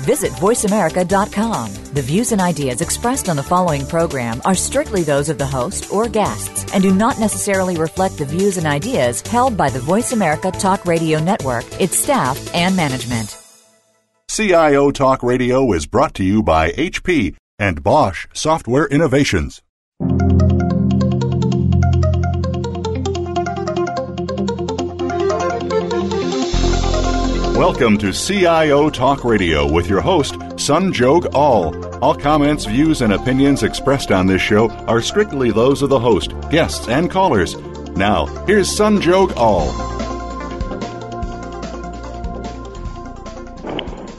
Visit VoiceAmerica.com. The views and ideas expressed on the following program are strictly those of the host or guests and do not necessarily reflect the views and ideas held by the Voice America Talk Radio Network, its staff, and management. CIO Talk Radio is brought to you by HP and Bosch Software Innovations. Welcome to CIO Talk Radio with your host, Sanjog Aul. All All comments, views, and opinions expressed on this show are strictly those of the host, guests, and callers. Now, here's Sanjog Aul.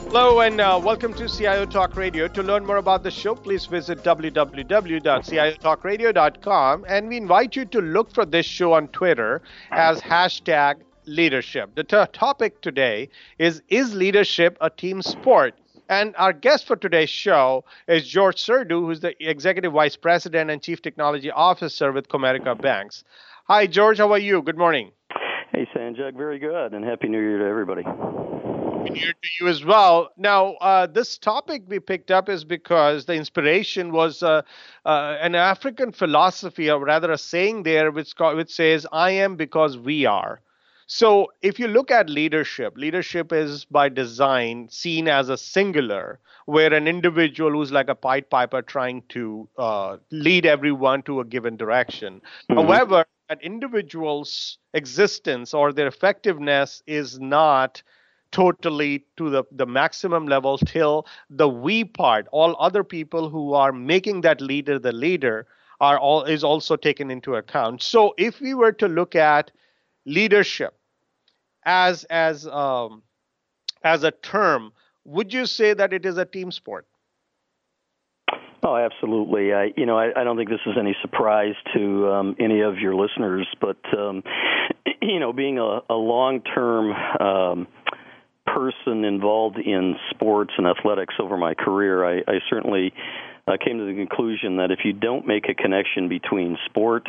Hello and uh, welcome to CIO Talk Radio. To learn more about the show, please visit www.ciotalkradio.com and we invite you to look for this show on Twitter as hashtag leadership. The t- topic today is Is leadership a team sport? And our guest for today's show is George Surdu, who's the Executive Vice President and Chief Technology Officer with Comerica Banks. Hi, George. How are you? Good morning. Hey, Sanjog. Very good. And Happy New Year to everybody. Happy New Year to you as well. Now, uh, this topic we picked up is because the inspiration was uh, uh, an African philosophy, or rather a saying there, which, which says, I am because we are. So, if you look at leadership, leadership is by design seen as a singular, where an individual who's like a Pied Piper trying to uh, lead everyone to a given direction. Mm-hmm. However, an individual's existence or their effectiveness is not totally to the, the maximum level till the we part, all other people who are making that leader the leader are all is also taken into account. So if we were to look at leadership as as um, as a term, would you say that it is a team sport? Oh, absolutely. I, you know, I, I don't think this is any surprise to um, any of your listeners, but um, you know, being a, a long-term um, person involved in sports and athletics over my career, I, I certainly uh, came to the conclusion that if you don't make a connection between sport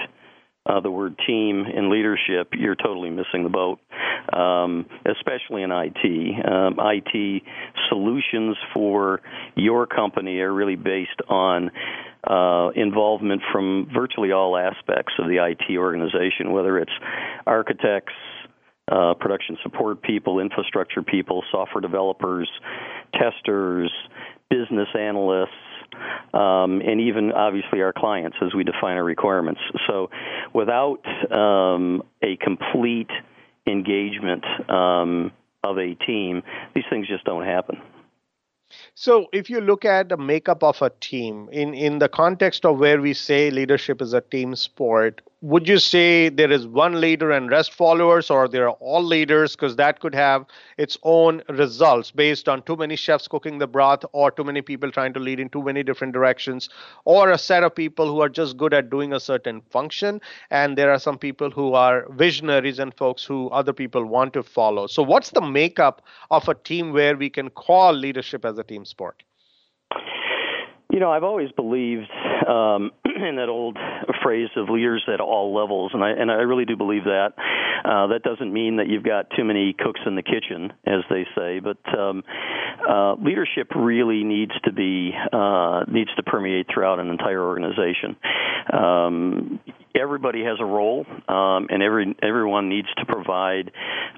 uh, the word team and leadership, you're totally missing the boat, um, especially in IT. Um, IT solutions for your company are really based on uh, involvement from virtually all aspects of the IT organization, whether it's architects, uh, production support people, infrastructure people, software developers, testers, business analysts, um, and even obviously our clients as we define our requirements. So, without um, a complete engagement um, of a team, these things just don't happen. So, if you look at the makeup of a team in, in the context of where we say leadership is a team sport, would you say there is one leader and rest followers or there are all leaders? Because that could have its own results based on too many chefs cooking the broth or too many people trying to lead in too many different directions or a set of people who are just good at doing a certain function. And there are some people who are visionaries and folks who other people want to follow. So what's the makeup of a team where we can call leadership as a team sport you know, I've always believed um, in that old phrase of leaders at all levels, and I and I really do believe that. Uh, that doesn't mean that you've got too many cooks in the kitchen, as they say, but um, uh, leadership really needs to be uh, needs to permeate throughout an entire organization. Um, everybody has a role, um, and every everyone needs to provide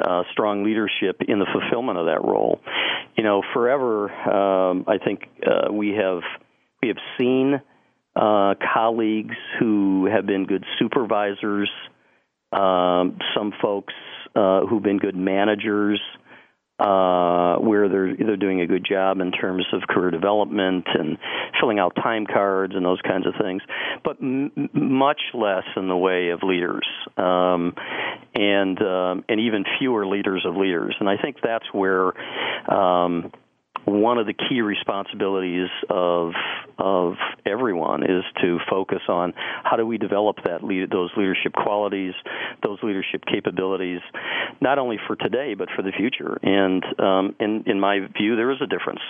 uh, strong leadership in the fulfillment of that role. You know, forever, um, I think uh, we have we have seen uh, colleagues who have been good supervisors, um, some folks uh, who've been good managers, uh, where they're they're doing a good job in terms of career development and filling out time cards and those kinds of things, but m- much less in the way of leaders, um, and um, and even fewer leaders of leaders. And I think that's where um, one of the key responsibilities of of everyone is to focus on how do we develop that lead, those leadership qualities, those leadership capabilities, not only for today but for the future. And um, in in my view, there is a difference.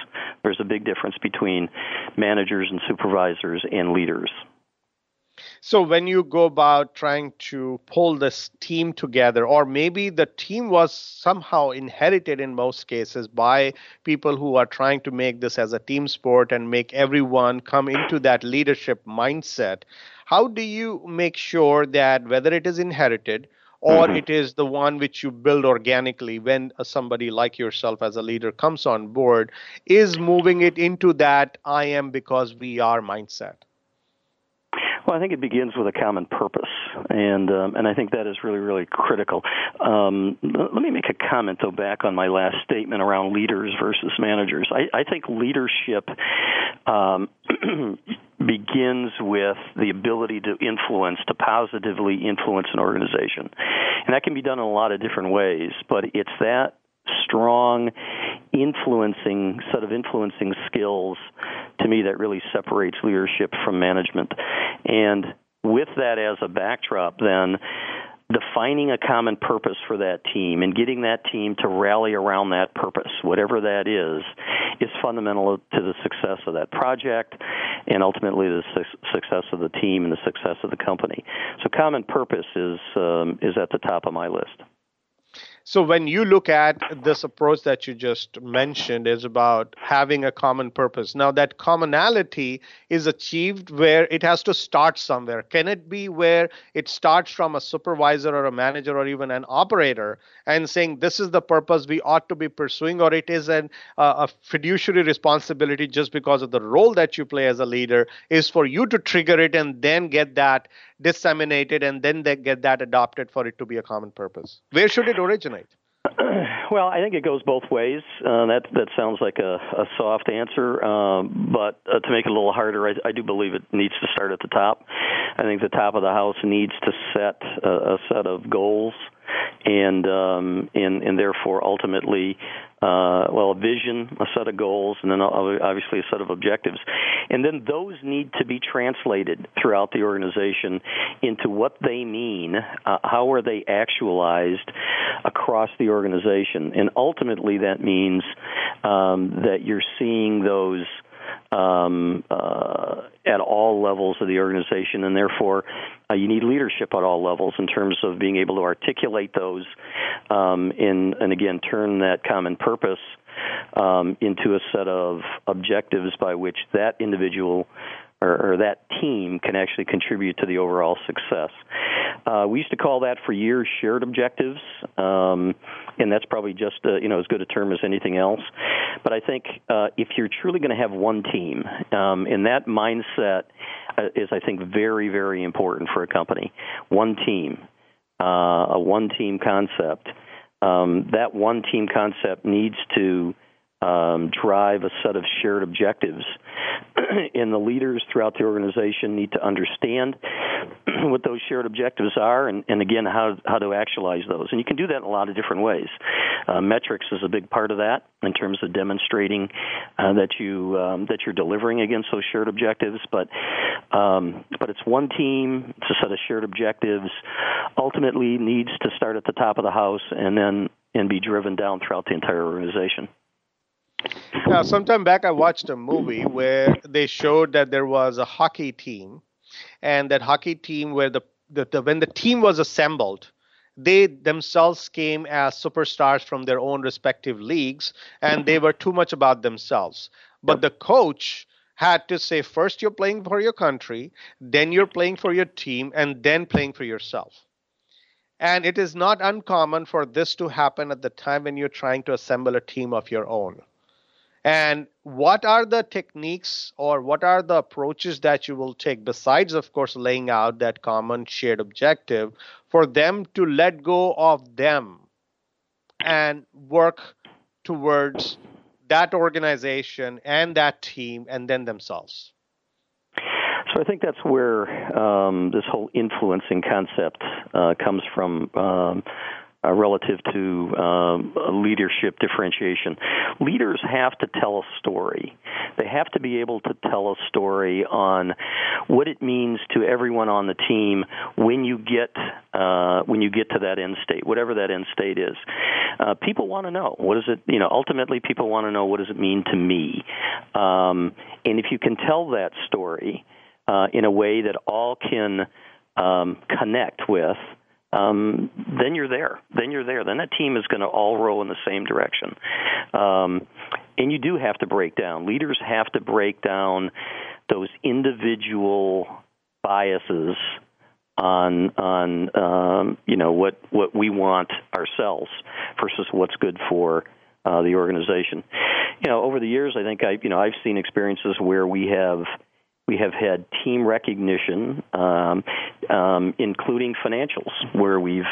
There's a big difference between managers and supervisors and leaders. So when you go about trying to pull this team together, or maybe the team was somehow inherited in most cases by people who are trying to make this as a team sport and make everyone come into that leadership mindset, how do you make sure that whether it is inherited or mm-hmm. it is the one which you build organically when somebody like yourself as a leader comes on board is moving it into that I am because we are mindset? Well, I think it begins with a common purpose, and um, and I think that is really really critical. Um, let me make a comment though back on my last statement around leaders versus managers. I, I think leadership um, begins with the ability to influence, to positively influence an organization, and that can be done in a lot of different ways. But it's that strong influencing set of influencing skills to me that really separates leadership from management. And with that as a backdrop, then defining a common purpose for that team and getting that team to rally around that purpose, whatever that is, is fundamental to the success of that project and ultimately the su- success of the team and the success of the company. So, common purpose is um, is at the top of my list. So when you look at this approach that you just mentioned is about having a common purpose. Now that commonality is achieved where it has to start somewhere. Can it be where it starts from a supervisor or a manager or even an operator and saying this is the purpose we ought to be pursuing or it is an uh, a fiduciary responsibility just because of the role that you play as a leader is for you to trigger it and then get that disseminated and then they get that adopted for it to be a common purpose? Where should it originate? Well, I think it goes both ways. Uh, that that sounds like a, a soft answer, um, but uh, to make it a little harder, I, I do believe it needs to start at the top. I think the top of the house needs to set a, a set of goals and um, and and therefore ultimately uh, well a vision, a set of goals, and then obviously a set of objectives, and then those need to be translated throughout the organization into what they mean, uh, how are they actualized across the organization, and ultimately that means um, that you're seeing those um, uh, at all levels of the organization, and therefore uh, you need leadership at all levels in terms of being able to articulate those, um, in, and again turn that common purpose um, into a set of objectives by which that individual or, or, that team can actually contribute to the overall success. Uh, we used to call that for years shared objectives, um, and that's probably just a, you know as good a term as anything else. But I think uh, if you're truly going to have one team, um, and that mindset uh, is I think very very important for a company. One team, uh, a one team concept. Um, that one team concept needs to um, drive a set of shared objectives. and the leaders throughout the organization need to understand what those shared objectives are and, and again, how, how to actualize those. And you can do that in a lot of different ways. Uh, metrics is a big part of that in terms of demonstrating uh, that, you, um, that you're delivering against those shared objectives. But, um, but it's one team, it's a set of shared objectives, ultimately needs to start at the top of the house and then and be driven down throughout the entire organization. Now, sometime back, I watched a movie where they showed that there was a hockey team, and that hockey team, where the, the, the when the team was assembled, they themselves came as superstars from their own respective leagues, and they were too much about themselves. But the coach had to say first you're playing for your country, then you're playing for your team, and then playing for yourself. And it is not uncommon for this to happen at the time when you're trying to assemble a team of your own and what are the techniques or what are the approaches that you will take besides of course laying out that common shared objective for them to let go of them and work towards that organization and that team and then themselves so I think that's where um, this whole influencing concept uh, comes from. Um, uh, relative to um, leadership differentiation. Leaders have to tell a story. They have to be able to tell a story on what it means to everyone on the team when you get uh, when you get to that end state, whatever that end state is. Uh, people want to know what is it. You know, ultimately, people want to know what does it mean to me. Um, and if you can tell that story uh, in a way that all can um, connect with um, then you're there. Then you're there. Then that team is going to all row in the same direction. Um, and you do have to break down. Leaders have to break down those individual biases on on um, you know what what we want ourselves versus what's good for uh, the organization. You know, over the years, I think I you know I've seen experiences where we have we have had team recognition, um, um, including financials, where we've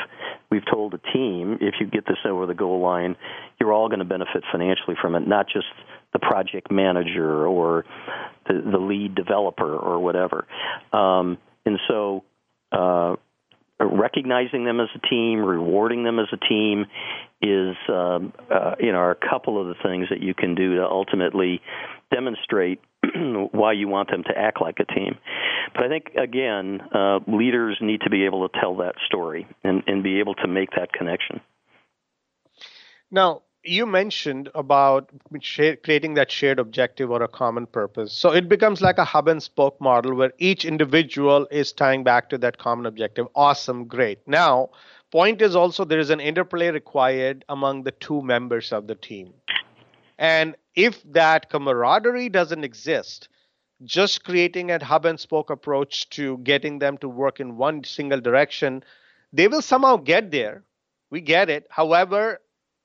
we've told a team if you get this over the goal line, you're all going to benefit financially from it, not just the project manager or the, the lead developer or whatever. Um, and so, uh, recognizing them as a team, rewarding them as a team, is um, uh, you know are a couple of the things that you can do to ultimately demonstrate why you want them to act like a team. But I think again, uh, leaders need to be able to tell that story and, and be able to make that connection. Now, you mentioned about creating that shared objective or a common purpose. So it becomes like a hub and spoke model where each individual is tying back to that common objective. Awesome, great. Now, point is also there is an interplay required among the two members of the team. And if that camaraderie doesn't exist, just creating a hub and spoke approach to getting them to work in one single direction, they will somehow get there. We get it. However,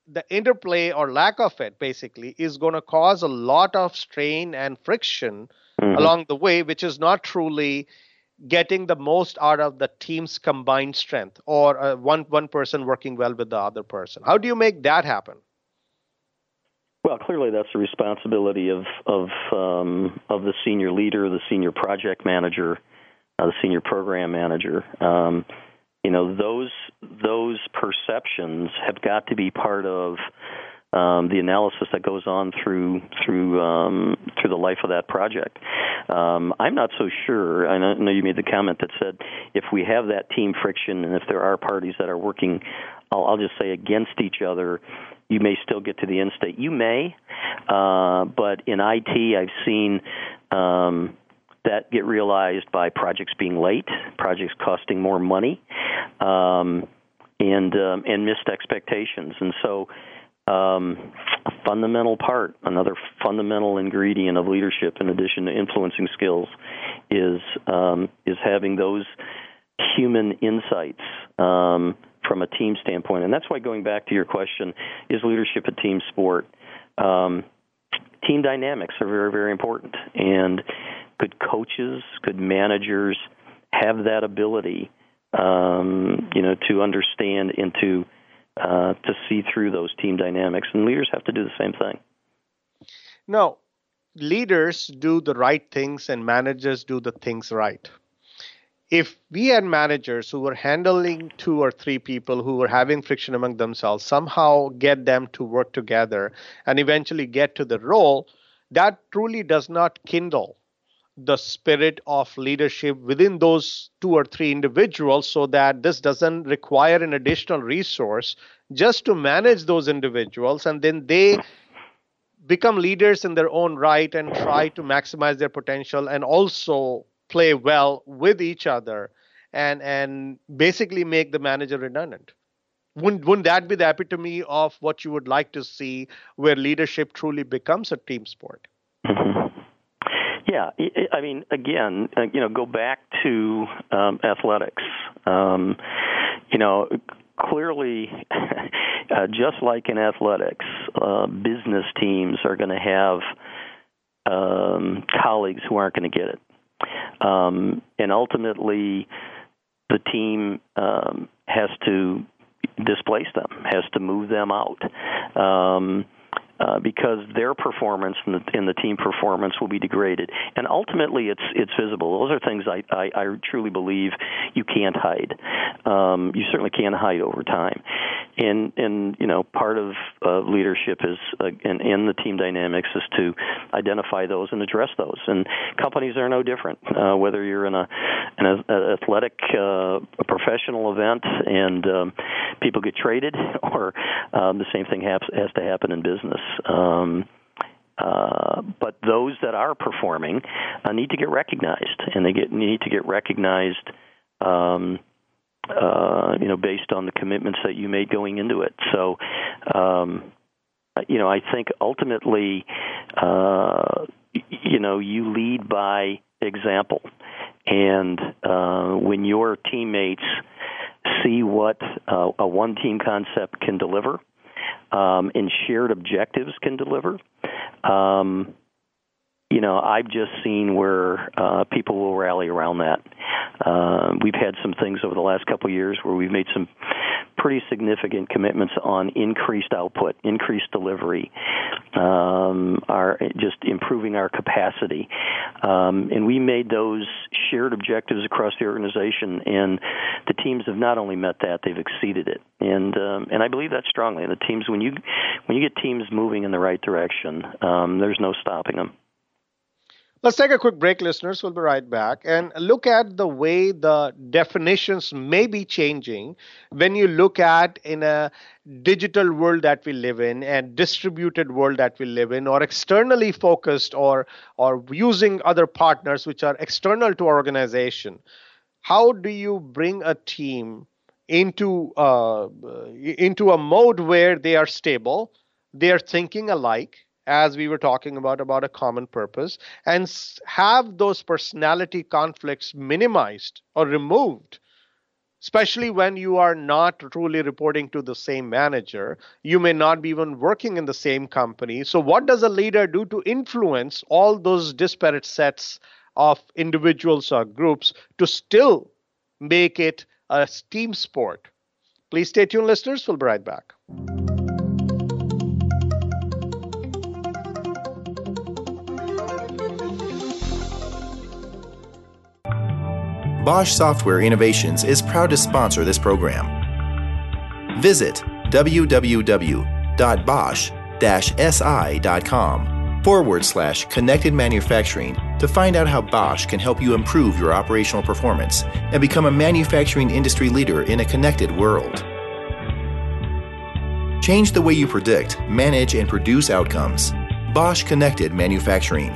the interplay or lack of it basically is going to cause a lot of strain and friction mm-hmm. along the way, which is not truly getting the most out of the team's combined strength or uh, one one person working well with the other person. How do you make that happen? Well, clearly that's the responsibility of of um, of the senior leader, the senior project manager, uh, the senior program manager. Um, you know those those perceptions have got to be part of um, the analysis that goes on through through um, through the life of that project. Um, I'm not so sure. I know you made the comment that said if we have that team friction and if there are parties that are working, I'll, I'll just say against each other, you may still get to the end state. You may, uh, but in IT, I've seen um, that get realized by projects being late, projects costing more money, um, and um, and missed expectations. And so, um, a fundamental part, another fundamental ingredient of leadership, in addition to influencing skills, is um, is having those human insights um, from a team standpoint. And that's why going back to your question, is leadership a team sport? Um, team dynamics are very, very important. And good coaches, good managers have that ability, um, you know, to understand and to uh, to see through those team dynamics. And leaders have to do the same thing. No, leaders do the right things and managers do the things right if we had managers who were handling two or three people who were having friction among themselves, somehow get them to work together and eventually get to the role, that truly does not kindle the spirit of leadership within those two or three individuals so that this doesn't require an additional resource just to manage those individuals. And then they become leaders in their own right and try to maximize their potential and also play well with each other and and basically make the manager redundant. Wouldn't wouldn't that be the epitome of what you would like to see where leadership truly becomes a team sport? Mm-hmm. yeah i mean again uh, you know go back to um, athletics. Um, you know clearly uh, just like in athletics uh, business teams are going to have um, colleagues who aren't going to get it um, and ultimately, the team um, has to displace them, has to move them out. Um, uh, because their performance and the, and the team performance will be degraded. And ultimately, it's it's visible. Those are things I, I, I truly believe you can't hide. Um, you certainly can't hide over time. And and you know part of uh, leadership is uh, and, the team dynamics is to identify those and address those. And companies are no different. Uh, whether you're in a an athletic uh, professional event and um, people get traded, or um, the same thing has to happen in business. Um, uh, but those that are performing uh, need to get recognized, and they get need to get recognized. Um, uh, you know, based on the commitments that you made going into it. So, um, you know, I think ultimately, uh, you know, you lead by example, and uh, when your teammates see what uh, a one team concept can deliver um, and shared objectives can deliver. Um, you know, I've just seen where uh, people will rally around that. Uh, we've had some things over the last couple of years where we've made some pretty significant commitments on increased output, increased delivery, um, our just improving our capacity, um, and we made those shared objectives across the organization, and the teams have not only met that, they've exceeded it, and um, and I believe that strongly. And the teams, when you when you get teams moving in the right direction, um, there's no stopping them. Let's take a quick break, listeners. We'll be right back and look at the way the definitions may be changing when you look at in a digital world that we live in and distributed world that we live in or externally focused or or using other partners which are external to our organization. How do you bring a team into uh, into a mode where they are stable, they are thinking alike, as we were talking about about a common purpose and have those personality conflicts minimized or removed especially when you are not truly reporting to the same manager you may not be even working in the same company. So what does a leader do to influence all those disparate sets of individuals or groups to still make it a team sport? Please stay tuned listeners. We'll be right back Bosch Software Innovations is proud to sponsor this program. Visit www.bosch-si.com forward slash connected manufacturing to find out how Bosch can help you improve your operational performance and become a manufacturing industry leader in a connected world. Change the way you predict, manage, and produce outcomes. Bosch Connected Manufacturing.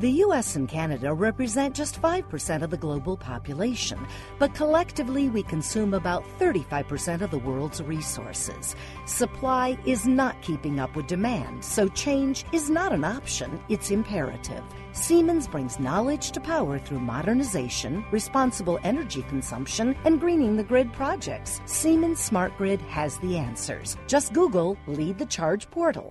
The US and Canada represent just 5% of the global population, but collectively we consume about 35% of the world's resources. Supply is not keeping up with demand, so change is not an option, it's imperative. Siemens brings knowledge to power through modernization, responsible energy consumption, and greening the grid projects. Siemens Smart Grid has the answers. Just Google Lead the Charge portal.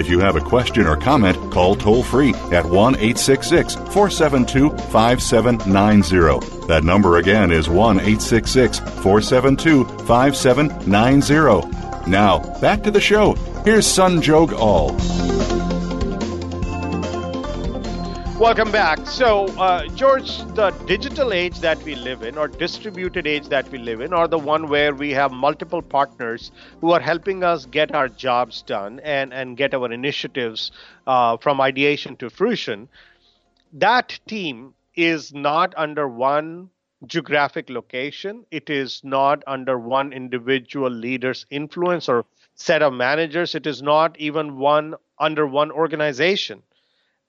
If you have a question or comment, call toll free at 1 866 472 5790. That number again is 1 866 472 5790. Now, back to the show. Here's Sanjog Aul. Welcome back. So, uh, George, the digital age that we live in, or distributed age that we live in, or the one where we have multiple partners who are helping us get our jobs done and, and get our initiatives uh, from ideation to fruition, that team is not under one geographic location. It is not under one individual leader's influence or set of managers. It is not even one under one organization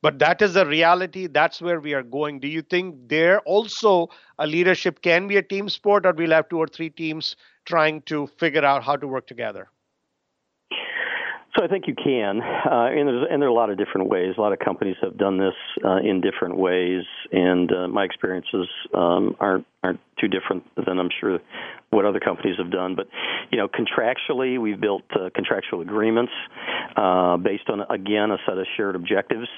but that is a reality. That's where we are going. Do you think there also a leadership can be a team sport, or we'll have two or three teams trying to figure out how to work together? So I think you can, uh, and there's and there are a lot of different ways. A lot of companies have done this uh, in different ways, and uh, my experiences um, aren't aren't too different than I'm sure what other companies have done. But you know, contractually, we've built uh, contractual agreements uh, based on again a set of shared objectives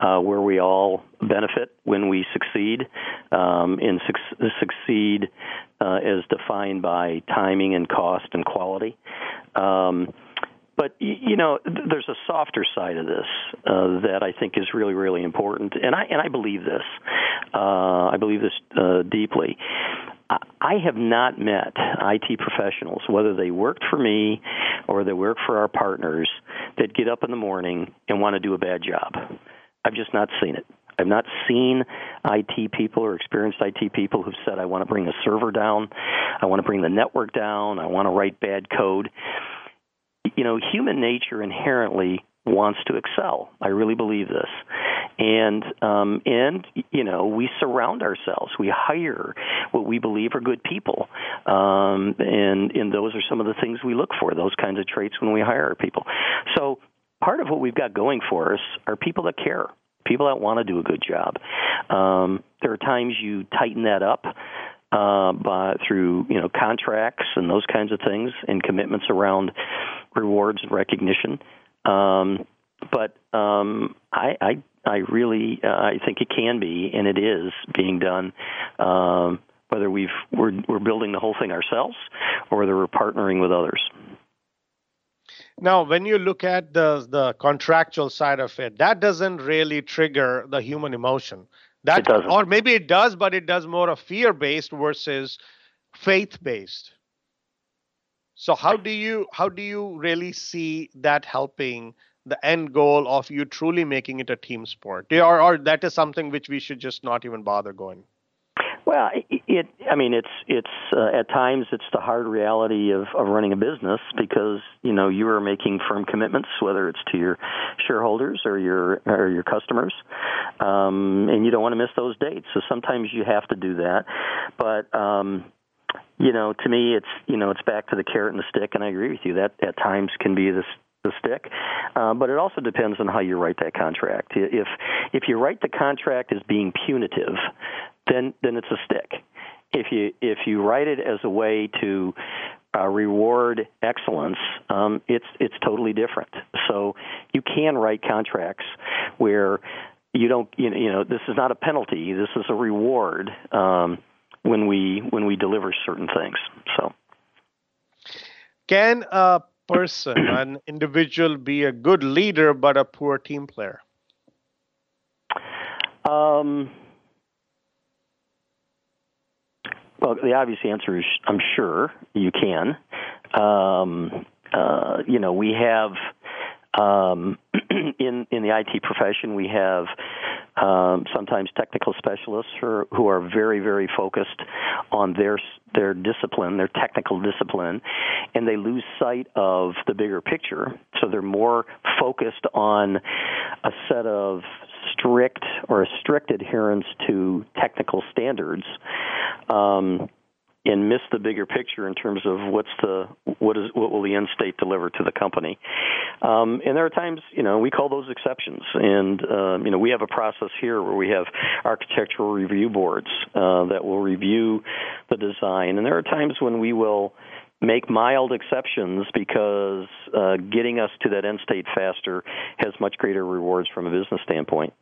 uh, where we all benefit when we succeed, um, and su- succeed uh, as defined by timing and cost and quality. Um, but you know, there's a softer side of this uh, that I think is really, really important, and I and I believe this. Uh, I believe this uh, deeply. I have not met IT professionals, whether they worked for me or they work for our partners, that get up in the morning and want to do a bad job. I've just not seen it. I've not seen IT people or experienced IT people who've said, I want to bring a server down, I want to bring the network down, I want to write bad code you know, human nature inherently wants to excel. I really believe this. And um, and you know we surround ourselves. We hire what we believe are good people, um, and and those are some of the things we look for. Those kinds of traits when we hire people. So part of what we've got going for us are people that care, people that want to do a good job. Um, there are times you tighten that up uh, by, through you know contracts and those kinds of things and commitments around rewards and recognition. Um, but um, I, I I really uh, I think it can be and it is being done. Um, whether we've we're we're building the whole thing ourselves or whether we're partnering with others. Now, when you look at the the contractual side of it, that doesn't really trigger the human emotion. That or maybe it does, but it does more of fear based versus faith based. So how do you how do you really see that helping the end goal of you truly making it a team sport? Or, or that is something which we should just not even bother going. Well, it. I mean, it's it's uh, at times it's the hard reality of, of running a business because you know you are making firm commitments, whether it's to your shareholders or your or your customers, um, and you don't want to miss those dates. So sometimes you have to do that, but. Um, you know, to me, it's you know, it's back to the carrot and the stick, and I agree with you. That at times can be this the stick, uh, but it also depends on how you write that contract. If if you write the contract as being punitive, then then it's a stick. If you if you write it as a way to uh, reward excellence, um, it's it's totally different. So you can write contracts where you don't you know, you know this is not a penalty. This is a reward um, when we when we deliver certain things. So can a person, an individual, be a good leader but a poor team player? Um, well, the obvious answer is I'm sure you can. Um, uh, you know, we have um, in in the IT profession we have um, sometimes technical specialists who are, who are very very focused on their their discipline, their technical discipline, and they lose sight of the bigger picture. So they're more focused on a set of strict or a strict adherence to technical standards um, and miss the bigger picture in terms of what's the what is what will the end state deliver to the company. Um, and there are times, you know, we call those exceptions. And um, you know, we have a process here where we have architectural review boards uh, that will review the design. And there are times when we will make mild exceptions because uh, getting us to that end state faster has much greater rewards from a business standpoint.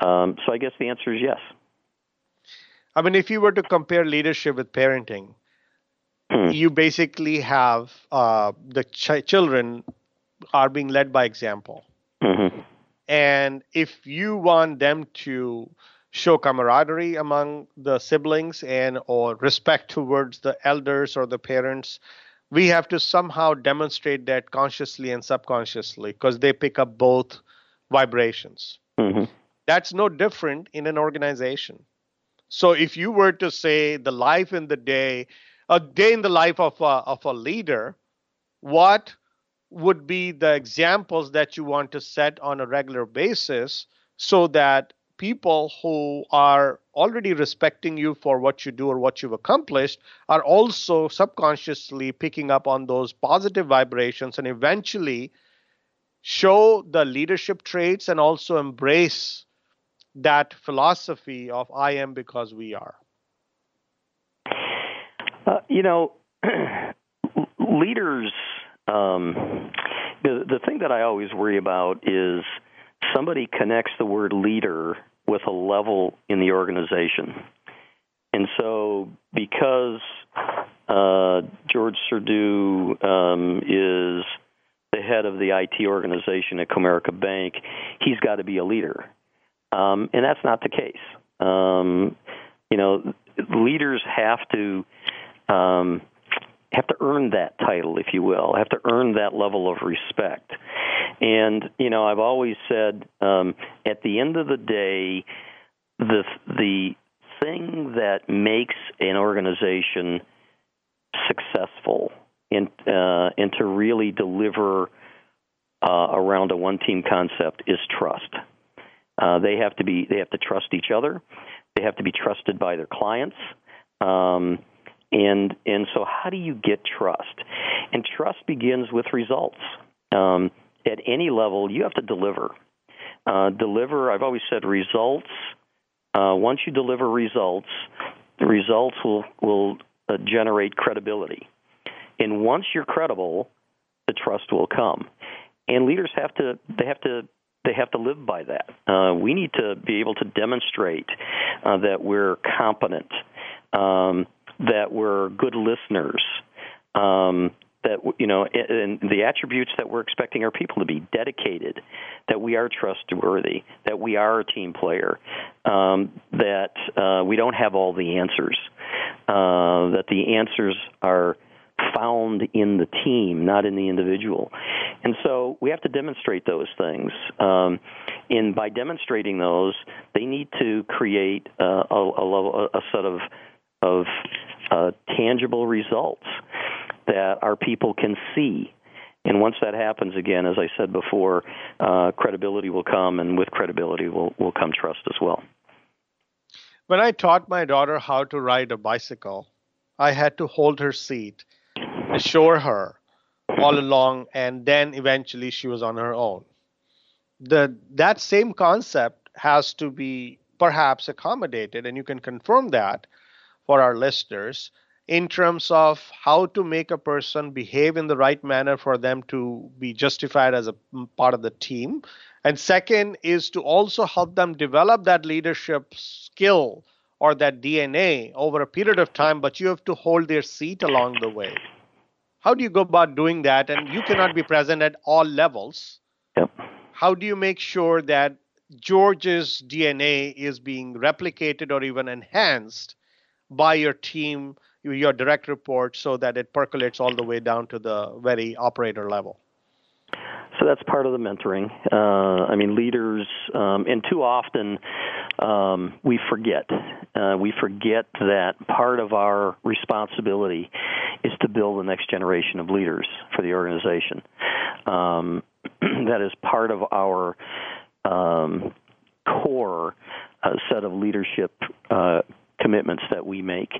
Um, so I guess the answer is yes. I mean, if you were to compare leadership with parenting, hmm. you basically have uh, the ch- children are being led by example. Mm-hmm. And if you want them to show camaraderie among the siblings and or respect towards the elders or the parents we have to somehow demonstrate that consciously and subconsciously because they pick up both vibrations mm-hmm. that's no different in an organization so if you were to say the life in the day a day in the life of a, of a leader what would be the examples that you want to set on a regular basis so that people who are already respecting you for what you do or what you've accomplished are also subconsciously picking up on those positive vibrations and eventually show the leadership traits and also embrace that philosophy of I am because we are? Uh, you know, leaders. Um, the the thing that I always worry about is somebody connects the word leader with a level in the organization, and so because uh, George Surdu um, is the head of the IT organization at Comerica Bank, he's got to be a leader. Um, and that's not the case. Um, you know, leaders have to um, have to earn that title, if you will, have to earn that level of respect. And you know, I've always said, um, at the end of the day, the the thing that makes an organization successful and uh, and to really deliver uh, around a one team concept is trust. Uh, they have to be they have to trust each other. They have to be trusted by their clients. Um, and and so how do you get trust? And trust begins with results. Um, at any level, you have to deliver. Uh, deliver. I've always said results. Uh, once you deliver results, the results will will uh, generate credibility. And once you're credible, the trust will come. And leaders have to they have to they have to live by that. Uh, we need to be able to demonstrate uh, that we're competent, um, that we're good listeners, um, that you know, and the attributes that we're expecting our people to be dedicated, that we are trustworthy, that we are a team player, um, that uh, we don't have all the answers, uh, that the answers are found in the team, not in the individual. And so we have to demonstrate those things. Um, and by demonstrating those, they need to create uh, a, a, a, set of, of uh, tangible results that our people can see. And once that happens, again, as I said before, uh, credibility will come, and with credibility will, will come trust as well. When I taught my daughter how to ride a bicycle, I had to hold her seat assure her all along, and then eventually she was on her own. The that same concept has to be perhaps accommodated, and you can confirm that for our listeners in terms of how to make a person behave in the right manner for them to be justified as a mm, part of the team. And second is to also help them develop that leadership skill or that DNA over a period of time, but you have to hold their seat along the way. How do you go about doing that? And you cannot be present at all levels. Yep. How do you make sure that George's DNA is being replicated or even enhanced by your team, your direct report, so that it percolates all the way down to the very operator level? So that's part of the mentoring. Uh, I mean, leaders, um, and too often um, we forget. Uh, we forget that part of our responsibility is to build the next generation of leaders for the organization. Um, that is part of our um, core uh, set of leadership uh, commitments that we make.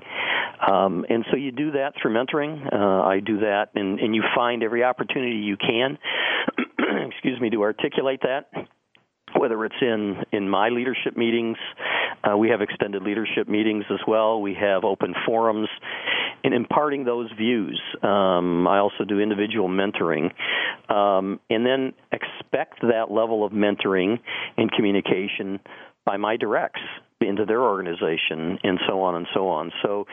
Um, and so you do that through mentoring. Uh, I do that, and, and you find every opportunity you can, excuse me, to articulate that whether it's in in my leadership meetings, uh, we have extended leadership meetings as well. We have open forums, in imparting those views. Um, I also do individual mentoring, um, and then expect that level of mentoring and communication by my directs into their organization, and so on and so on. So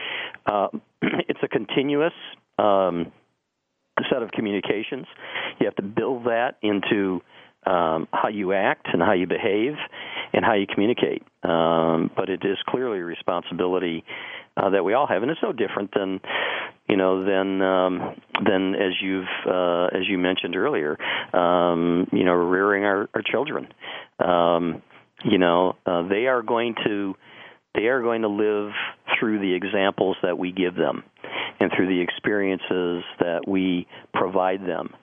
uh, it's a continuous um, set of communications. You have to build that into um, how you act and how you behave and how you communicate. Um, but it is clearly a responsibility uh, that we all have, and it's no different than you know than um, than as you've uh, as you mentioned earlier. Um, you know, rearing our, our children. You know, uh, they are going to they are going to live through the examples that we give them and through the experiences that we provide them.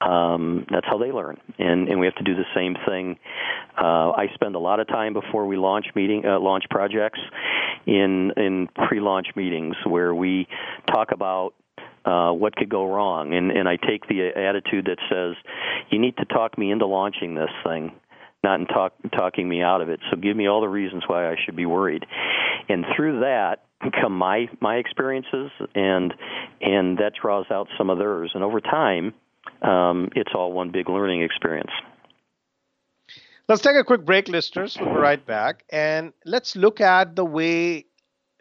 um, that's how they learn, and and we have to do the same thing. Uh, I spend a lot of time before we launch meeting uh, launch projects in in pre-launch meetings where we talk about uh, what could go wrong, and and I take the attitude that says you need to talk me into launching this thing not in talk, talking me out of it. So give me all the reasons why I should be worried. And through that come my my experiences, and and that draws out some of theirs. And over time, um, it's all one big learning experience. Let's take a quick break, listeners. We'll be right back. And let's look at the way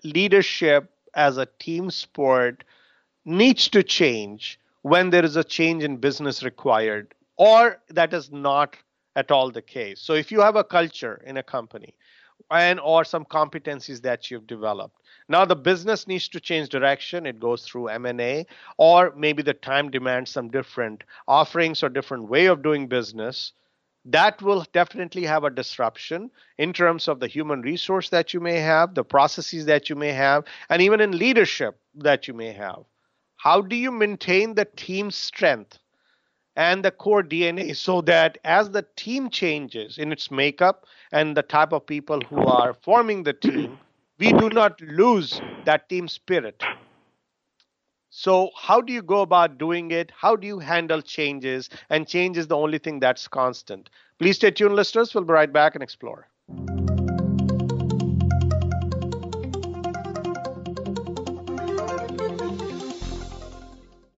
leadership as a team sport needs to change when there is a change in business required, or that is not at all the case. So if you have a culture in a company and or some competencies that you've developed now the business needs to change direction. It goes through M&A or maybe the time demands some different offerings or different way of doing business. That will definitely have a disruption in terms of the human resource that you may have, the processes that you may have, and even in leadership that you may have. How do you maintain the team strength and the core DNA so that as the team changes in its makeup and the type of people who are forming the team, we do not lose that team spirit. So, how do you go about doing it? How do you handle changes? And change is the only thing that's constant. Please stay tuned, listeners. We'll be right back and explore.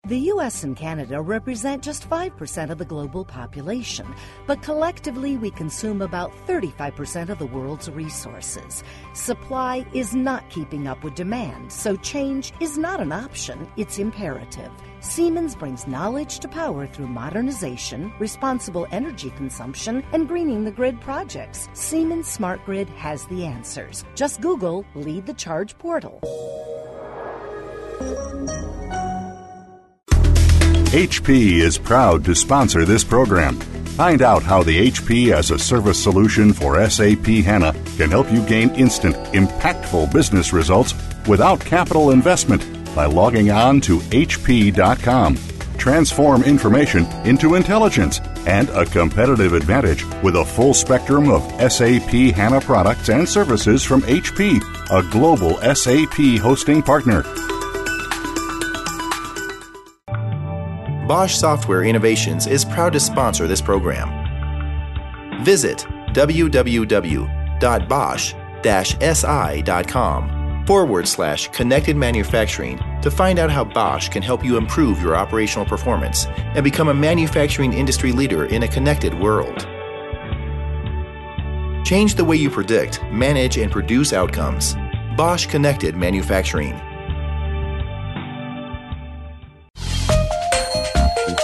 The US and Canada represent just 5% of the global population, but collectively we consume about 35% of the world's resources. Supply is not keeping up with demand, so change is not an option, it's imperative. Siemens brings knowledge to power through modernization, responsible energy consumption, and greening the grid projects. Siemens Smart Grid has the answers. Just Google Lead the Charge portal. HP is proud to sponsor this program. Find out how the HP as a service solution for SAP HANA can help you gain instant, impactful business results without capital investment by logging on to HP.com. Transform information into intelligence and a competitive advantage with a full spectrum of SAP HANA products and services from HP, a global SAP hosting partner. Bosch Software Innovations is proud to sponsor this program. Visit www.bosch-si.com forward slash connected manufacturing to find out how Bosch can help you improve your operational performance and become a manufacturing industry leader in a connected world. Change the way you predict, manage, and produce outcomes. Bosch Connected Manufacturing.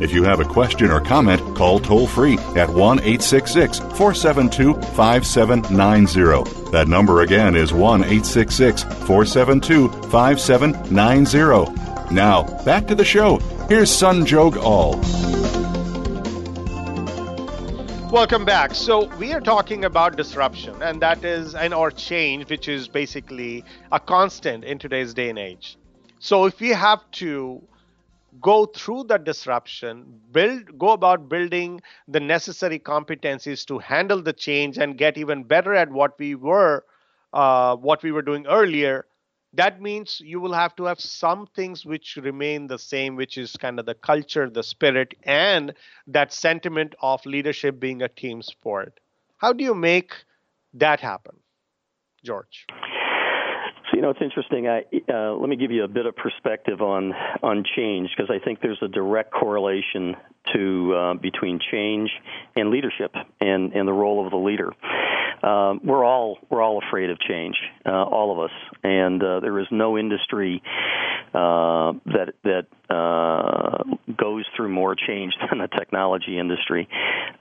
If you have a question or comment, call toll free at 1 866 472 5790. That number again is 1 866 472 5790. Now, back to the show. Here's Sanjog Aul. Welcome back. So we are talking about disruption, and that is an or change, which is basically a constant in today's day and age. So if we have to go through the disruption build go about building the necessary competencies to handle the change and get even better at what we were uh, what we were doing earlier that means you will have to have some things which remain the same which is kind of the culture the spirit and that sentiment of leadership being a team sport. How do you make that happen george you know, it's interesting. I, uh, let me give you a bit of perspective on on change because I think there's a direct correlation to uh, between change and leadership and and the role of the leader. Um, we're all we're all afraid of change, uh, all of us, and uh, there is no industry uh, that that goes through more change than the technology industry.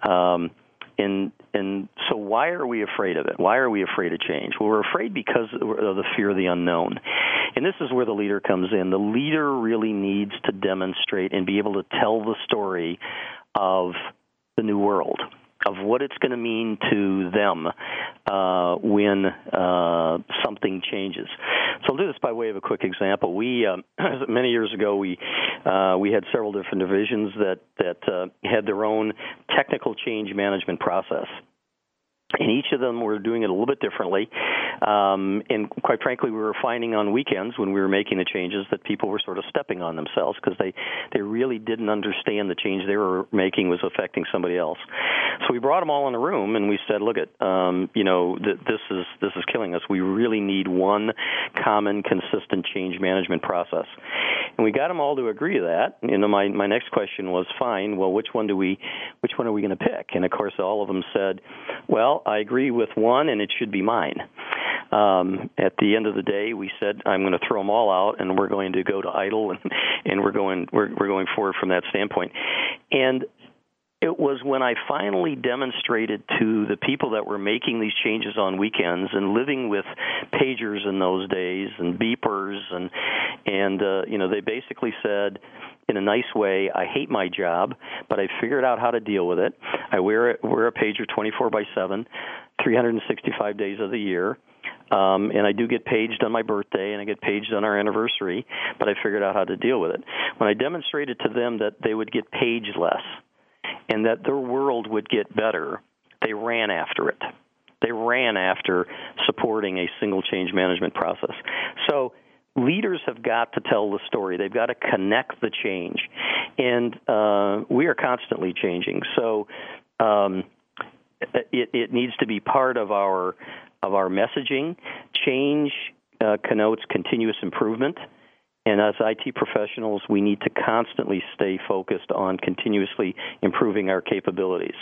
Um, and and so why are we afraid of it? Why are we afraid of change? Well, we're afraid because of the fear of the unknown. And this is where the leader comes in. The leader really needs to demonstrate and be able to tell the story of the new world of what it's going to mean to them uh, when uh, something changes. So I'll do this by way of a quick example. We uh, many years ago we uh, we had several different divisions that that uh, had their own technical change management process and each of them were doing it a little bit differently. Um, and quite frankly, we were finding on weekends when we were making the changes that people were sort of stepping on themselves because they they really didn't understand the change they were making was affecting somebody else. So we brought them all in a room and we said, "Look, at um, you know, th- this is this is killing us. We really need one common, consistent change management process." And we got them all to agree to that. You know, my my next question was, "Fine. Well, which one do we, which one are we going to pick?" And of course, all of them said, "Well." I agree with one, and it should be mine. Um, at the end of the day, we said I'm going to throw them all out, and we're going to go to ITIL, and, and we're going we're, we're going forward from that standpoint. And it was when I finally demonstrated to the people that were making these changes on weekends and living with pagers in those days and beepers and and uh, you know they basically said in a nice way I hate my job but I figured out how to deal with it. I wear a, wear a pager 24 by 7, 365 days of the year. Um, and I do get paged on my birthday and I get paged on our anniversary, but I figured out how to deal with it. When I demonstrated to them that they would get paged less, and that their world would get better, they ran after it. They ran after supporting a single change management process. So leaders have got to tell the story. They've got to connect the change, and uh, we are constantly changing. So um, it, it needs to be part of our of our messaging. Change uh, connotes continuous improvement. And as IT professionals, we need to constantly stay focused on continuously improving our capabilities.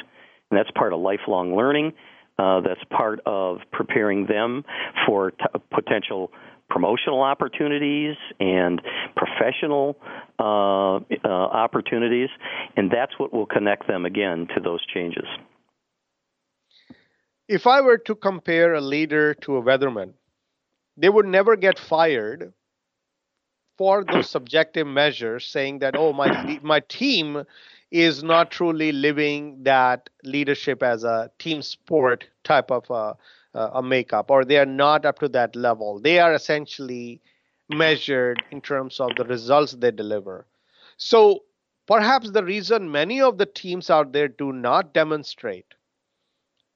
And that's part of lifelong learning. Uh, that's part of preparing them for t- potential promotional opportunities and professional uh, uh, opportunities. And that's what will connect them again to those changes. If I were to compare a leader to a weatherman, they would never get fired for those subjective measures saying that oh my my team is not truly living that leadership as a team sport type of a, a makeup or they are not up to that level. They are essentially measured in terms of the results they deliver. So perhaps the reason many of the teams out there do not demonstrate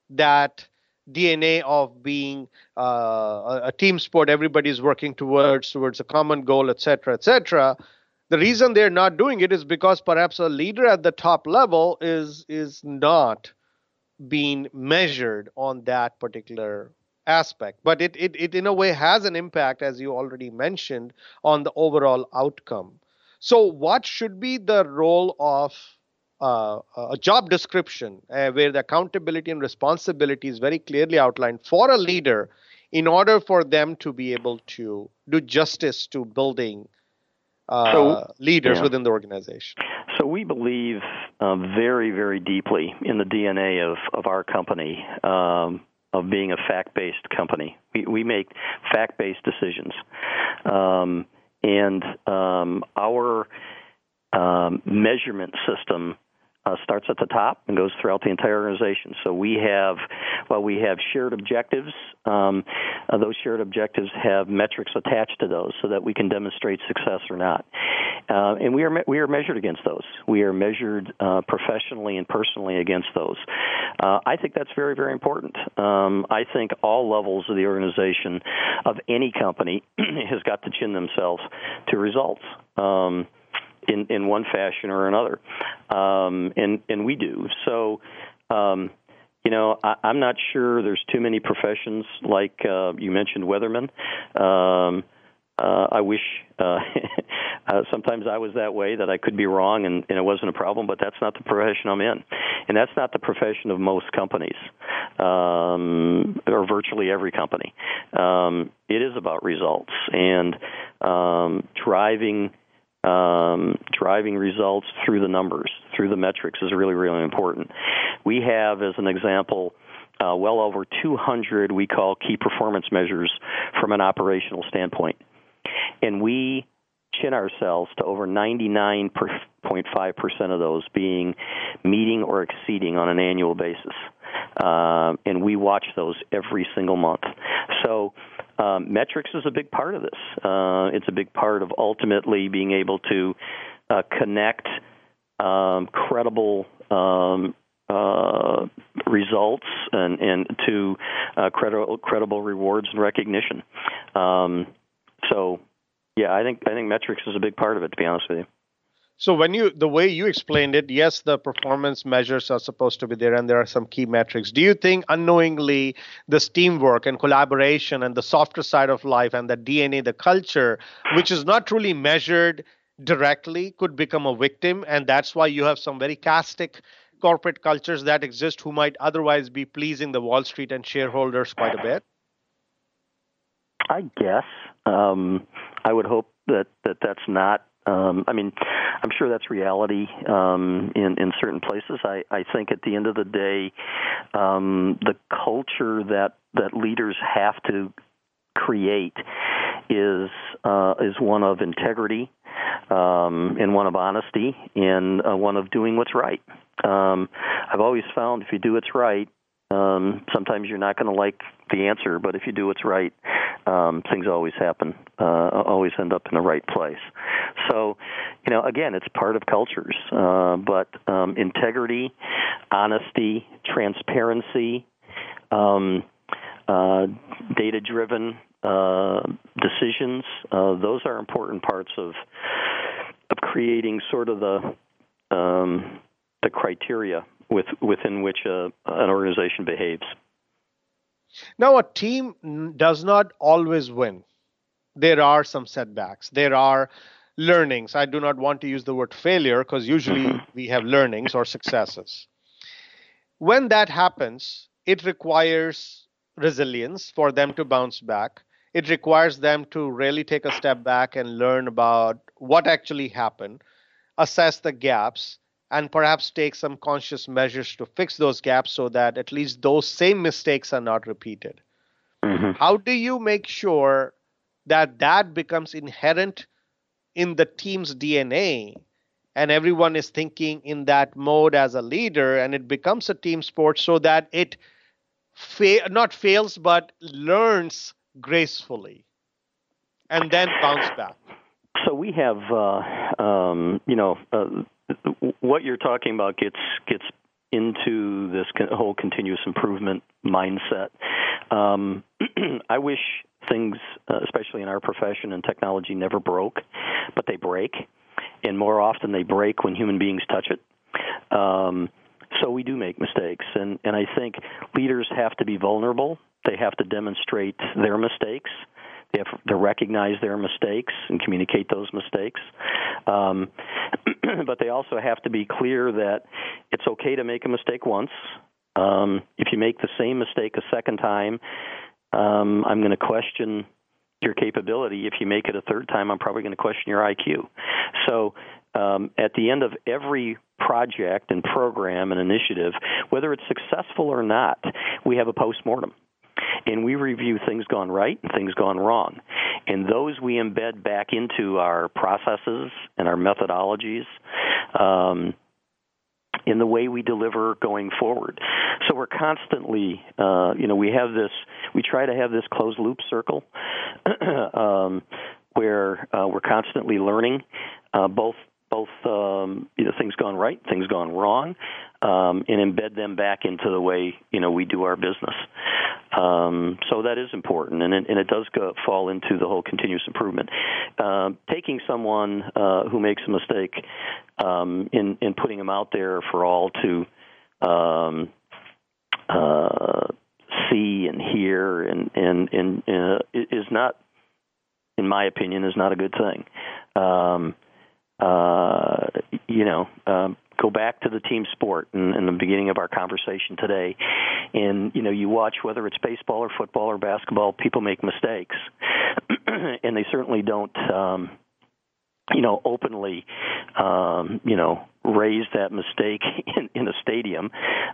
that DNA of being uh, a team sport. Everybody's working towards towards a common goal, etc., etc. The reason they're not doing it is because perhaps a leader at the top level is is not being measured on that particular aspect. But it, it, it in a way has an impact, as you already mentioned, on the overall outcome. So, what should be the role of uh, a job description uh, where the accountability and responsibility is very clearly outlined for a leader in order for them to be able to do justice to building uh, so, leaders yeah. within the organization. So we believe uh, very, very deeply in the DNA of, of our company. Um, of being a fact-based company, we, we make fact-based decisions, um, and um, our um, measurement system uh, starts at the top and goes throughout the entire organization. So we have, well, we have shared objectives. Um, uh, those shared objectives have metrics attached to those, so that we can demonstrate success or not. Uh, and we are me- we are measured against those. We are measured uh, professionally and personally against those. Uh, I think that's very very important. Um, I think all levels of the organization of any company has got to chin themselves to results. Um, in in one fashion or another, um, and and we do. So, um, you know, I, I'm not sure there's too many professions like uh, you mentioned, weathermen. Um, uh, I wish uh, uh, sometimes I was that way that I could be wrong and, and it wasn't a problem, but that's not the profession I'm in, and that's not the profession of most companies, um, or virtually every company. Um, it is about results and um, driving um, driving results through the numbers, through the metrics is really, really important. We have, as an example, uh, well over 200 we call key performance measures from an operational standpoint. And we chin ourselves to over 99.5% of those being meeting or exceeding on an annual basis. Uh, and we watch those every single month. So, um, metrics is a big part of this. Uh, it's a big part of ultimately being able to uh, connect um, credible um, uh, results and, and to uh, credible, credible rewards and recognition. Um, so, yeah, I think I think metrics is a big part of it. To be honest with you. So when you the way you explained it, yes, the performance measures are supposed to be there, and there are some key metrics. Do you think unknowingly this teamwork and collaboration and the softer side of life and the DNA, the culture, which is not truly measured directly, could become a victim, and that's why you have some very castic corporate cultures that exist who might otherwise be pleasing the Wall Street and shareholders quite a bit? I guess. Um, I would hope that, that that's not um, I mean, I'm sure that's reality um, in in certain places. I, I think at the end of the day, um, the culture that that leaders have to create is uh, is one of integrity, um, and one of honesty, and uh, one of doing what's right. Um, I've always found if you do what's right, um, sometimes you're not going to like the answer, but if you do what's right, um, things always happen, uh, always end up in the right place. So, you know, again, it's part of cultures, uh, but um, integrity, honesty, transparency, um, uh, data driven uh, decisions, uh, those are important parts of of creating sort of the um, the criteria with, within which a, an organization behaves. Now, a team does not always win. There are some setbacks. There are learnings. I do not want to use the word failure because usually mm-hmm. we have learnings or successes. When that happens, it requires resilience for them to bounce back. It requires them to really take a step back and learn about what actually happened, assess the gaps, and perhaps take some conscious measures to fix those gaps so that at least those same mistakes are not repeated. Mm-hmm. How do you make sure that that becomes inherent in the team's DNA and everyone is thinking in that mode as a leader and it becomes a team sport so that it fa- not fails but learns gracefully and then bounce back? So we have, uh, um, you know, uh, what you're talking about gets gets into this whole continuous improvement mindset. Um, I wish things, uh, especially in our profession and technology, never broke, but they break, and more often they break when human beings touch it. Um, so we do make mistakes, and and I think leaders have to be vulnerable. They have to demonstrate their mistakes. They have to recognize their mistakes and communicate those mistakes. Um, but they also have to be clear that it's okay to make a mistake once. Um, if you make the same mistake a second time, um, I'm going to question your capability. If you make it a third time, I'm probably going to question your IQ. So, um, at the end of every project and program and initiative, whether it's successful or not, we have a postmortem and we review things gone right and things gone wrong. And those we embed back into our processes and our methodologies. Um, in the way we deliver going forward. So we're constantly, uh, you know, we have this, we try to have this closed loop circle um, where uh, we're constantly learning, uh, both both um, you know things gone right, things gone wrong, um, and embed them back into the way you know we do our business. Um, so that is important, and it, and it does go, fall into the whole continuous improvement. Uh, taking someone uh, who makes a mistake um, in in putting them out there for all to um, uh, see and hear and and and uh, is not, in my opinion, is not a good thing. Um, uh, you know, um, go back to the team sport in, in the beginning of our conversation today, and you know, you watch whether it's baseball or football or basketball, people make mistakes, and they certainly don't. Um, you know, openly, um, you know, raise that mistake in, in a stadium.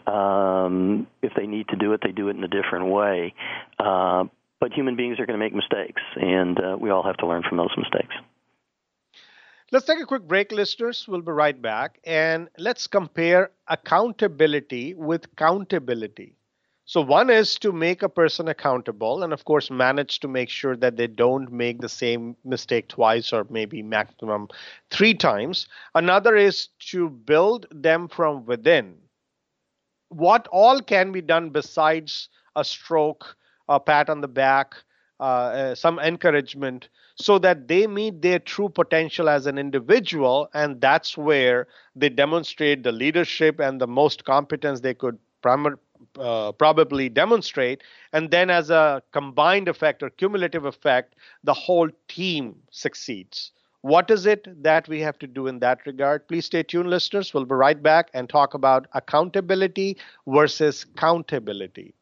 Um, if they need to do it, they do it in a different way. Uh, but human beings are going to make mistakes, and uh, we all have to learn from those mistakes. Let's take a quick break, listeners. We'll be right back. And let's compare accountability with countability. So, one is to make a person accountable and, of course, manage to make sure that they don't make the same mistake twice or maybe maximum three times. Another is to build them from within. What all can be done besides a stroke, a pat on the back, uh, uh, some encouragement so that they meet their true potential as an individual and that's where they demonstrate the leadership and the most competence they could uh, probably demonstrate. And then as a combined effect or cumulative effect the whole team succeeds. What is it that we have to do in that regard? Please stay tuned listeners. We'll be right back and talk about accountability versus countability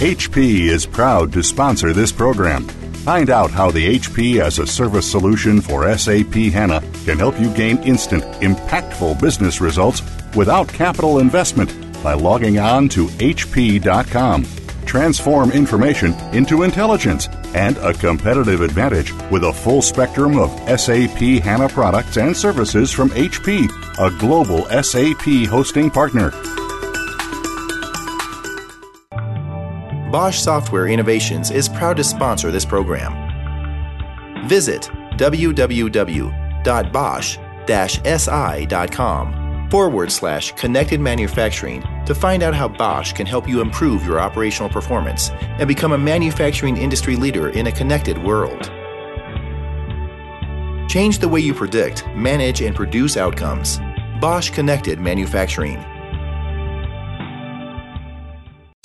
HP is proud to sponsor this program. Find out how the HP as a service solution for SAP HANA can help you gain instant, impactful business results without capital investment by logging on to HP.com. Transform information into intelligence and a competitive advantage with a full spectrum of SAP HANA products and services from HP, a global SAP hosting partner. Bosch Software Innovations is proud to sponsor this program. Visit www.bosch-si.com forward slash connected manufacturing to find out how Bosch can help you improve your operational performance and become a manufacturing industry leader in a connected world. Change the way you predict, manage, and produce outcomes. Bosch Connected Manufacturing.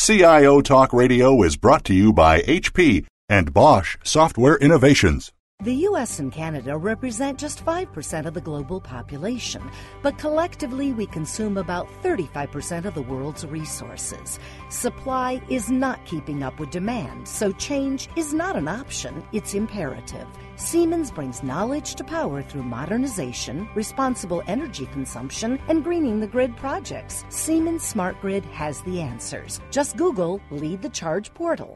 CIO Talk Radio is brought to you by HP and Bosch Software Innovations. The US and Canada represent just 5% of the global population, but collectively we consume about 35% of the world's resources. Supply is not keeping up with demand, so change is not an option, it's imperative. Siemens brings knowledge to power through modernization, responsible energy consumption, and greening the grid projects. Siemens Smart Grid has the answers. Just Google Lead the Charge portal.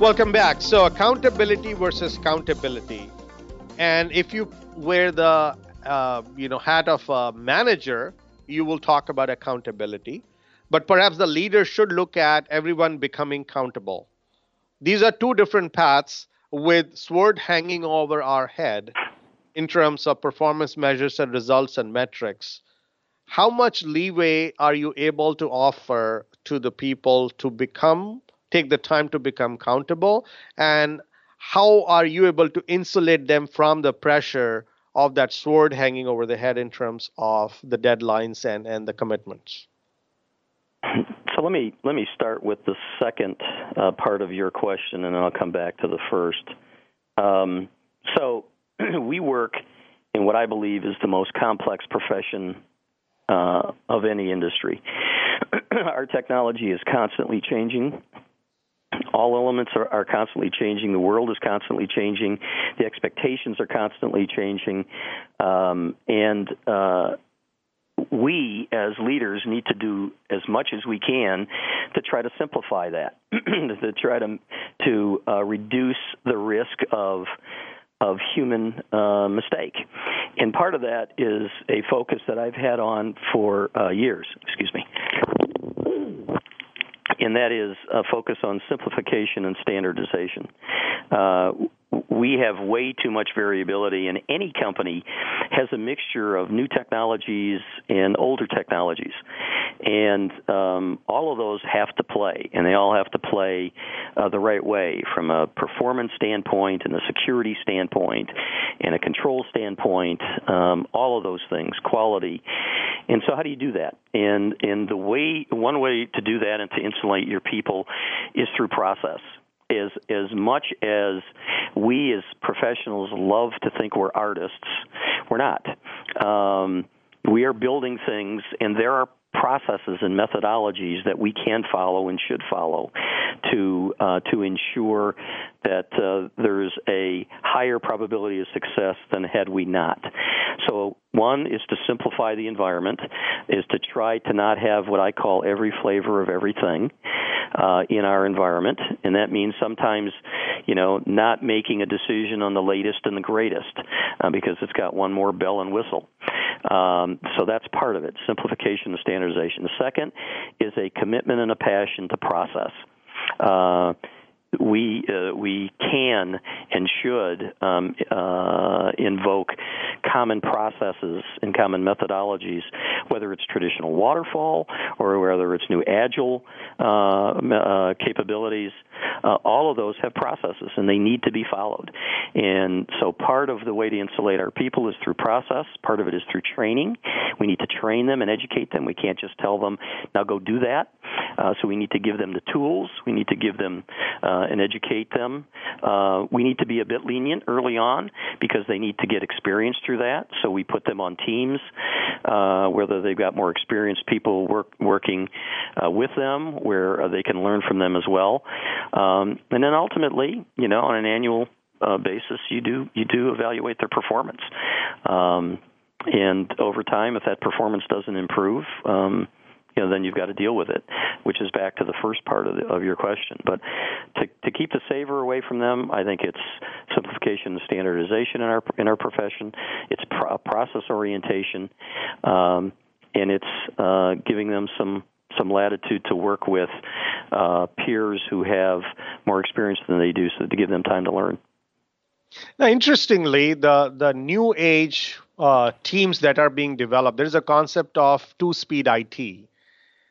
Welcome back. So, accountability versus countability. And if you wear the uh, you know hat of a manager, you will talk about accountability. But perhaps the leader should look at everyone becoming countable. These are two different paths with sword hanging over our head in terms of performance measures and results and metrics. How much leeway are you able to offer to the people to become take the time to become countable? And how are you able to insulate them from the pressure of that sword hanging over the head in terms of the deadlines and, and the commitments? So let me let me start with the second uh, part of your question and then i'll come back to the first. Um, so we work in what i believe is the most complex profession uh, of any industry. Our technology is constantly changing all elements are, are, constantly changing. The world is constantly changing. The expectations are constantly changing. Um, and uh, we, as leaders, need to do as much as we can to try to simplify that, to try to to uh, reduce the risk of of human uh, mistake. And part of that is a focus that I've had on for uh, years. Excuse me and that is a focus on simplification and standardization. Uh, We have way too much variability, and any company has a mixture of new technologies and older technologies. And um, all of those have to play, and they all have to play uh, the right way from a performance standpoint and a security standpoint and a control standpoint, um, all of those things, quality. And so, how do you do that? And and the way one way to do that and to insulate your people is through process as as much as we as professionals love to think we're artists, we're not. Um, we are building things, and there are processes and methodologies that we can follow and should follow to uh, to ensure that uh, there's a higher probability of success than had we not. So one is to simplify the environment, is to try to not have what I call every flavor of everything uh, in our environment, and that means sometimes, you know, not making a decision on the latest and the greatest uh, because it's got one more bell and whistle. Um, so that's part of it: simplification and standardization. The second is a commitment and a passion to process. Uh, we uh, we can and should um, uh, invoke common processes and common methodologies, whether it's traditional waterfall or whether it's new agile uh, uh capabilities. Uh, all of those have processes, and they need to be followed. And so, part of the way to insulate our people is through process. Part of it is through training. We need to train them and educate them. We can't just tell them now go do that. Uh, so we need to give them the tools. We need to give them and educate them. Uh, we need to be a bit lenient early on because they need to get experience through that. So we put them on teams, uh, whether they've got more experienced people work, working uh, with them, where uh, they can learn from them as well. Um, and then ultimately, you know, on an annual uh, basis, you do you do evaluate their performance. Um, and over time, if that performance doesn't improve, um, you know, then you've got to deal with it, which is back to the first part of, the, of your question. But to, to keep the saver away from them, I think it's simplification and standardization in our in our profession. It's pro- process orientation, um, and it's uh, giving them some some latitude to work with uh, peers who have more experience than they do, so to give them time to learn. Now, interestingly, the the new age uh, teams that are being developed, there is a concept of two-speed IT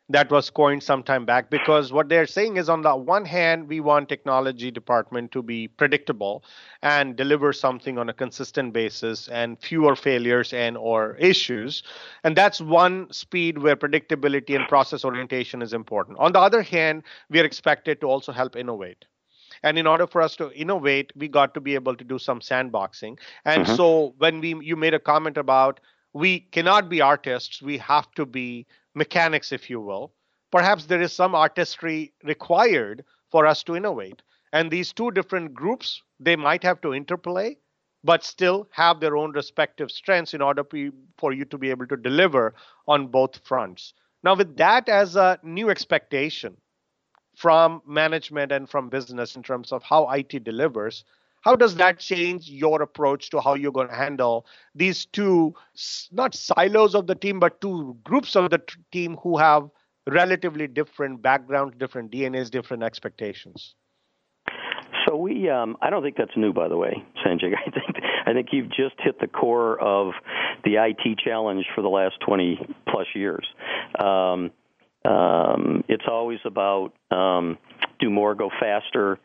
that was coined some time back because what they're saying is on the one hand we want technology department to be predictable and deliver something on a consistent basis and fewer failures and or issues. And that's one speed where predictability and process orientation is important. On the other hand we are expected to also help innovate. And in order for us to innovate we got to be able to do some sandboxing. And mm-hmm. so when we you made a comment about we cannot be artists we have to be mechanics, if you will. Perhaps there is some artistry required for us to innovate. And these two different groups, they might have to interplay, but still have their own respective strengths in order for you to be able to deliver on both fronts. Now, with that as a new expectation from management and from business in terms of how IT delivers, how does that change your approach to how you're going to handle these two not silos of the team but two groups of the team who have relatively different backgrounds different dnas different expectations? So we um, i don't think that's new by the way sanjay. I think i think you've just hit the core of the it challenge for the last 20 plus years. Um, um, it's always about um, do more go faster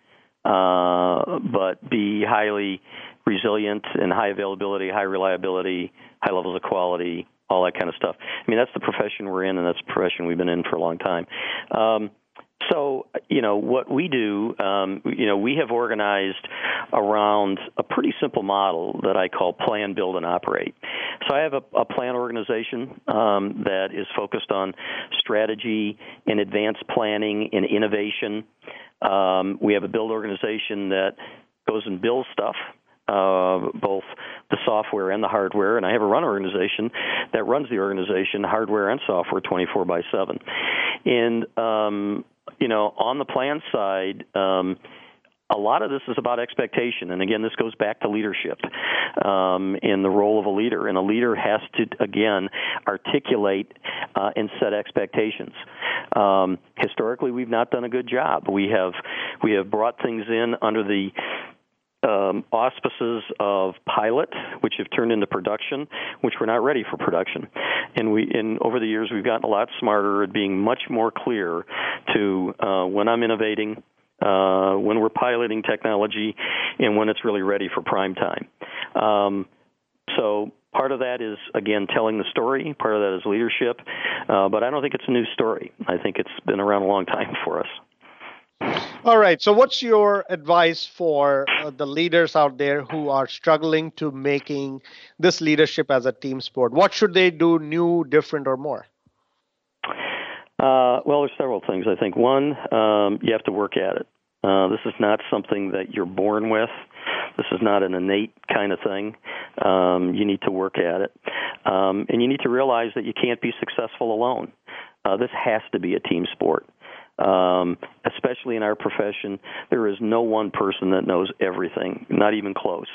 uh, but be highly resilient and high availability, high reliability, high levels of quality, all that kind of stuff. I mean, that's the profession we're in, and that's the profession we've been in for a long time. Um, so, you know, what we do, um, you know, we have organized around a pretty simple model that I call plan, build, and operate. So I have a, a plan organization um, that is focused on strategy and advanced planning and innovation. Um, we have a build organization that goes and builds stuff, uh, both the software and the hardware. And I have a run organization that runs the organization, hardware and software, 24 by 7. And, um, you know, on the plan side, um, a lot of this is about expectation. And again, this goes back to leadership um, in the role of a leader. And a leader has to, again, articulate uh, and set expectations. Um, historically, we've not done a good job. We have we have brought things in under the um, auspices of pilot, which have turned into production, which we're not ready for production. And we, in over the years, we've gotten a lot smarter at being much more clear to uh, when I'm innovating, uh, when we're piloting technology, and when it's really ready for prime time. Um, so part of that is again telling the story. Part of that is leadership, uh, but I don't think it's a new story. I think it's been around a long time for us. All right. So, what's your advice for uh, the leaders out there who are struggling to making this leadership as a team sport? What should they do new, different, or more? Uh, well, there's several things. I think one, um, you have to work at it. Uh, this is not something that you're born with. This is not an innate kind of thing. Um, you need to work at it, um, and you need to realize that you can't be successful alone. Uh, this has to be a team sport um, especially in our profession, there is no one person that knows everything, not even close.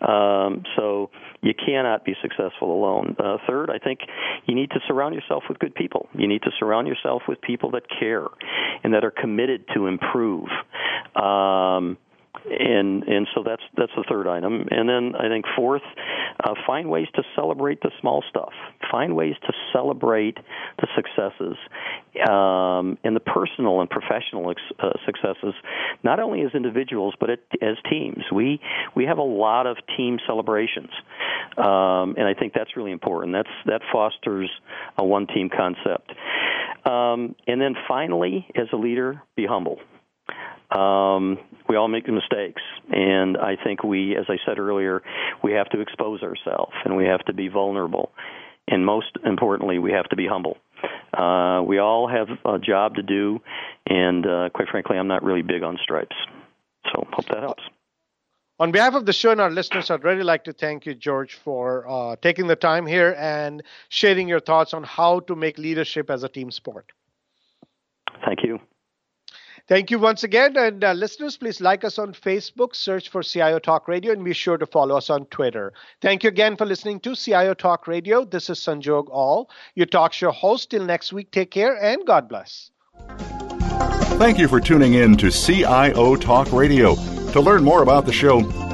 Um, so you cannot be successful alone. Uh, third, I think you need to surround yourself with good people. You need to surround yourself with people that care and that are committed to improve. Um, and and so that's that's the third item. And then I think fourth, uh, find ways to celebrate the small stuff. Find ways to celebrate the successes um, and the personal and professional ex- uh, successes, not only as individuals but at, as teams. We we have a lot of team celebrations, um, and I think that's really important. That's that fosters a one team concept. Um, and then finally, as a leader, be humble. Um, we all make mistakes, and I think we, as I said earlier, we have to expose ourselves and we have to be vulnerable, and most importantly, we have to be humble. Uh, we all have a job to do, and uh, quite frankly, I'm not really big on stripes. So, hope that helps. On behalf of the show and our listeners, I'd really like to thank you, George, for uh, taking the time here and sharing your thoughts on how to make leadership as a team sport. Thank you. Thank you once again. And uh, listeners, please like us on Facebook, search for CIO Talk Radio, and be sure to follow us on Twitter. Thank you again for listening to CIO Talk Radio. This is Sanjog Aul, your talk show host. Till next week, take care and God bless. Thank you for tuning in to CIO Talk Radio. To learn more about the show,